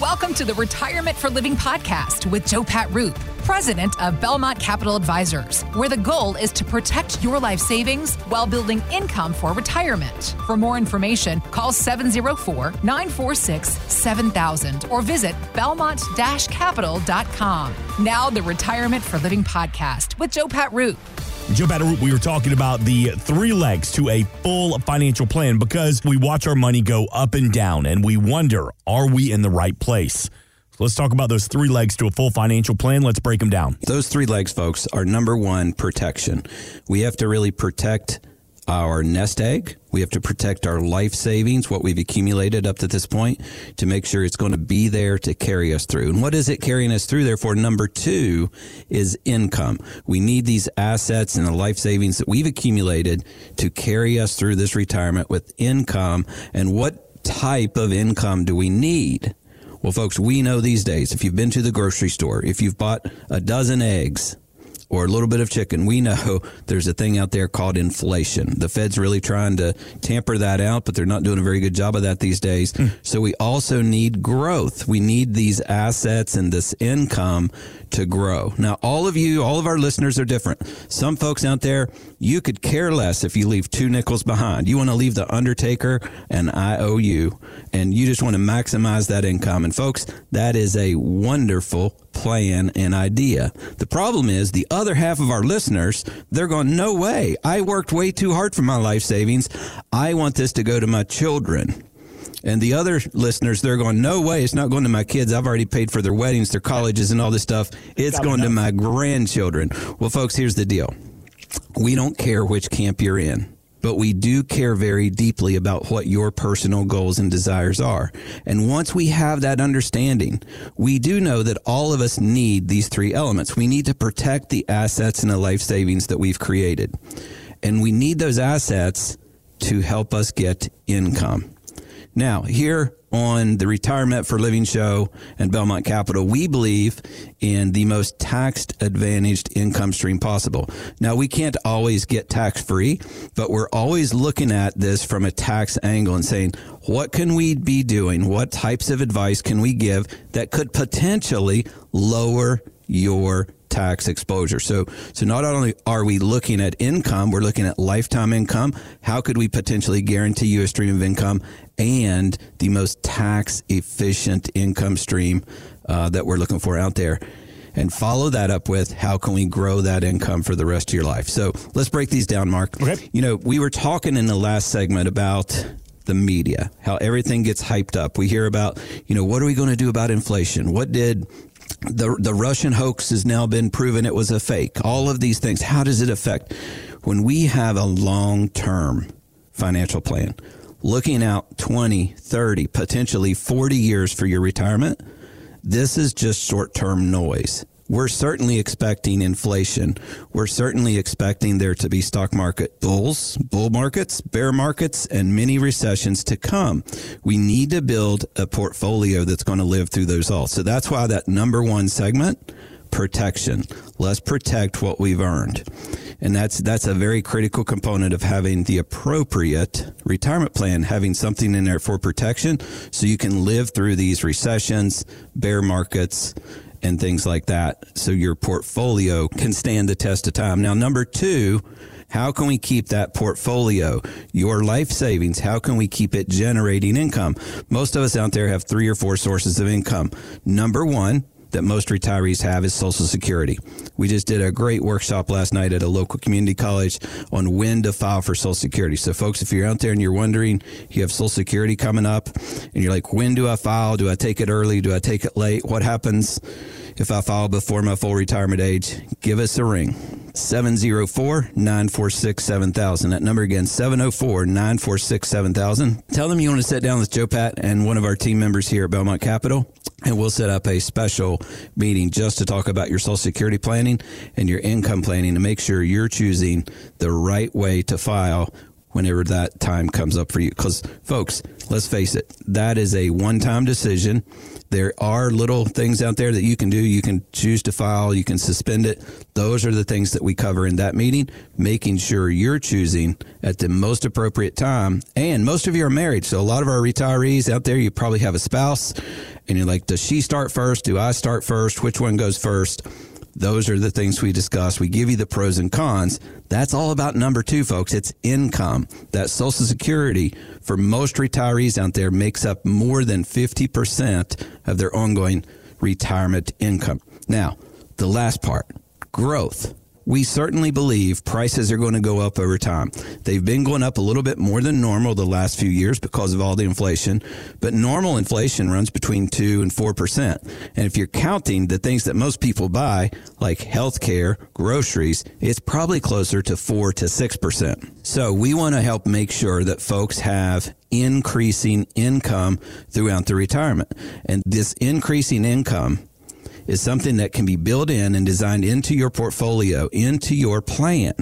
Welcome to the Retirement for Living podcast with Joe Pat Roop, president of Belmont Capital Advisors, where the goal is to protect your life savings while building income for retirement. For more information, call 704 946 7000 or visit belmont capital.com. Now, the Retirement for Living podcast with Joe Pat Roop. Joe Batter, we were talking about the three legs to a full financial plan because we watch our money go up and down and we wonder, are we in the right place? Let's talk about those three legs to a full financial plan. Let's break them down. Those three legs, folks, are number one, protection. We have to really protect our nest egg. We have to protect our life savings, what we've accumulated up to this point, to make sure it's going to be there to carry us through. And what is it carrying us through? Therefore, number two is income. We need these assets and the life savings that we've accumulated to carry us through this retirement with income. And what type of income do we need? Well, folks, we know these days, if you've been to the grocery store, if you've bought a dozen eggs, or a little bit of chicken. We know there's a thing out there called inflation. The Fed's really trying to tamper that out, but they're not doing a very good job of that these days. Mm. So we also need growth. We need these assets and this income to grow. Now, all of you, all of our listeners are different. Some folks out there, you could care less if you leave two nickels behind. You want to leave the undertaker and IOU, and you just want to maximize that income. And folks, that is a wonderful plan and idea. The problem is the other half of our listeners, they're going, no way. I worked way too hard for my life savings. I want this to go to my children. And the other listeners, they're going, no way, it's not going to my kids. I've already paid for their weddings, their colleges, and all this stuff. It's going to my grandchildren. Well, folks, here's the deal. We don't care which camp you're in but we do care very deeply about what your personal goals and desires are. And once we have that understanding, we do know that all of us need these three elements. We need to protect the assets and the life savings that we've created. And we need those assets to help us get income. Now, here on the Retirement for Living show and Belmont Capital, we believe in the most tax advantaged income stream possible. Now, we can't always get tax free, but we're always looking at this from a tax angle and saying, what can we be doing? What types of advice can we give that could potentially lower your tax exposure. So, so not only are we looking at income, we're looking at lifetime income. How could we potentially guarantee you a stream of income and the most tax efficient income stream uh, that we're looking for out there? And follow that up with how can we grow that income for the rest of your life? So let's break these down, Mark. Okay. You know, we were talking in the last segment about the media, how everything gets hyped up. We hear about, you know, what are we going to do about inflation? What did the the Russian hoax has now been proven it was a fake. All of these things. How does it affect when we have a long term financial plan, looking out 20, 30, potentially 40 years for your retirement? This is just short term noise we're certainly expecting inflation. We're certainly expecting there to be stock market bulls, bull markets, bear markets, and many recessions to come. We need to build a portfolio that's going to live through those all. So that's why that number one segment, protection. Let's protect what we've earned. And that's that's a very critical component of having the appropriate retirement plan, having something in there for protection so you can live through these recessions, bear markets, and things like that. So your portfolio can stand the test of time. Now, number two, how can we keep that portfolio, your life savings? How can we keep it generating income? Most of us out there have three or four sources of income. Number one, that most retirees have is Social Security. We just did a great workshop last night at a local community college on when to file for Social Security. So, folks, if you're out there and you're wondering, you have Social Security coming up, and you're like, when do I file? Do I take it early? Do I take it late? What happens if I file before my full retirement age? Give us a ring. 704 946 7000. That number again, 704 946 7000. Tell them you want to sit down with Joe Pat and one of our team members here at Belmont Capital and we'll set up a special meeting just to talk about your Social Security planning and your income planning to make sure you're choosing the right way to file whenever that time comes up for you. Because, folks, let's face it, that is a one time decision. There are little things out there that you can do. You can choose to file, you can suspend it. Those are the things that we cover in that meeting, making sure you're choosing at the most appropriate time. And most of you are married. So, a lot of our retirees out there, you probably have a spouse and you're like, does she start first? Do I start first? Which one goes first? Those are the things we discuss. We give you the pros and cons. That's all about number two, folks. It's income. That Social Security for most retirees out there makes up more than 50% of their ongoing retirement income. Now, the last part growth we certainly believe prices are going to go up over time. They've been going up a little bit more than normal the last few years because of all the inflation, but normal inflation runs between 2 and 4%. And if you're counting the things that most people buy, like healthcare, groceries, it's probably closer to 4 to 6%. So we want to help make sure that folks have increasing income throughout the retirement. And this increasing income is something that can be built in and designed into your portfolio, into your plan.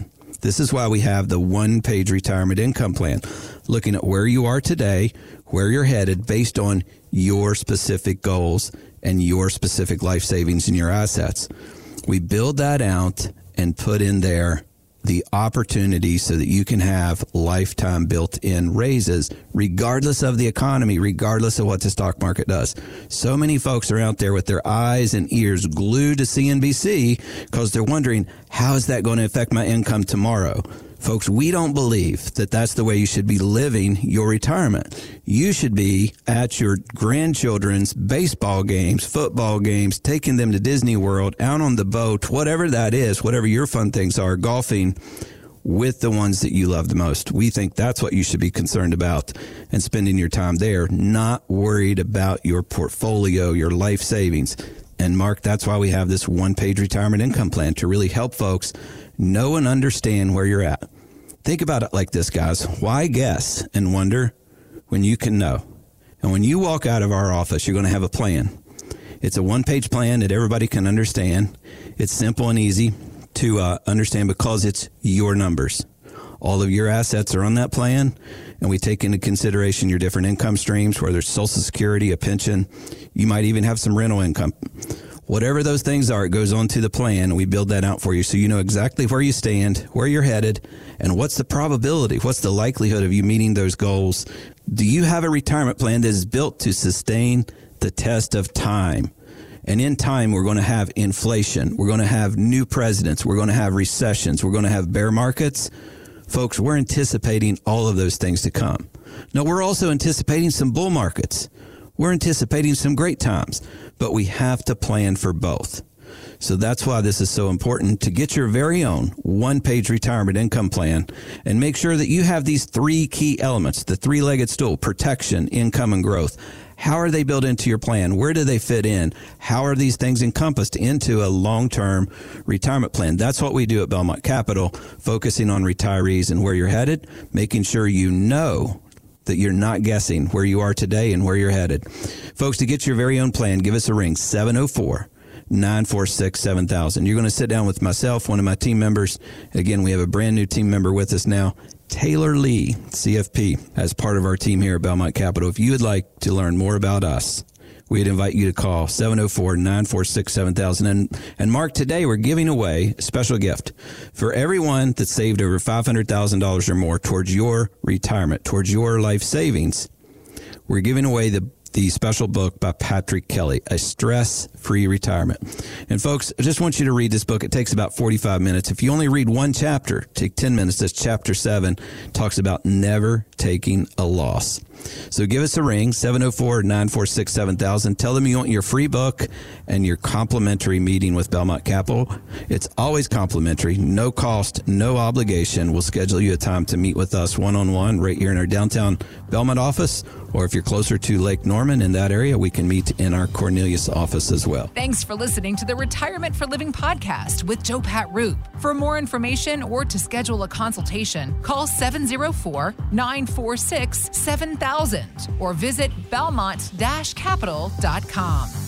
This is why we have the one page retirement income plan, looking at where you are today, where you're headed based on your specific goals and your specific life savings and your assets. We build that out and put in there the opportunity so that you can have lifetime built in raises, regardless of the economy, regardless of what the stock market does. So many folks are out there with their eyes and ears glued to CNBC because they're wondering, how is that going to affect my income tomorrow? Folks, we don't believe that that's the way you should be living your retirement. You should be at your grandchildren's baseball games, football games, taking them to Disney World, out on the boat, whatever that is, whatever your fun things are, golfing with the ones that you love the most. We think that's what you should be concerned about and spending your time there, not worried about your portfolio, your life savings. And Mark, that's why we have this one page retirement income plan to really help folks know and understand where you're at. Think about it like this, guys. Why guess and wonder when you can know? And when you walk out of our office, you're going to have a plan. It's a one page plan that everybody can understand. It's simple and easy to uh, understand because it's your numbers. All of your assets are on that plan, and we take into consideration your different income streams, whether it's Social Security, a pension. You might even have some rental income. Whatever those things are, it goes onto the plan. We build that out for you so you know exactly where you stand, where you're headed, and what's the probability, what's the likelihood of you meeting those goals. Do you have a retirement plan that is built to sustain the test of time? And in time, we're going to have inflation. We're going to have new presidents. We're going to have recessions. We're going to have bear markets. Folks, we're anticipating all of those things to come. Now, we're also anticipating some bull markets. We're anticipating some great times, but we have to plan for both. So that's why this is so important to get your very own one page retirement income plan and make sure that you have these three key elements the three legged stool protection, income, and growth. How are they built into your plan? Where do they fit in? How are these things encompassed into a long term retirement plan? That's what we do at Belmont Capital, focusing on retirees and where you're headed, making sure you know that you're not guessing where you are today and where you're headed. Folks, to get your very own plan, give us a ring 704 946 7000. You're going to sit down with myself, one of my team members. Again, we have a brand new team member with us now. Taylor Lee, CFP, as part of our team here at Belmont Capital. If you would like to learn more about us, we'd invite you to call 704-946-7000. And, and Mark, today we're giving away a special gift for everyone that saved over $500,000 or more towards your retirement, towards your life savings. We're giving away the the special book by Patrick Kelly, A Stress Free Retirement. And folks, I just want you to read this book. It takes about 45 minutes. If you only read one chapter, take 10 minutes. This chapter seven talks about never taking a loss. So give us a ring, 704 946 7000. Tell them you want your free book and your complimentary meeting with Belmont Capital. It's always complimentary, no cost, no obligation. We'll schedule you a time to meet with us one on one right here in our downtown Belmont office. Or if you're closer to Lake Norman in that area, we can meet in our Cornelius office as well. Thanks for listening to the Retirement for Living podcast with Joe Pat Roop. For more information or to schedule a consultation, call 704 946 7000 or visit belmont capital.com.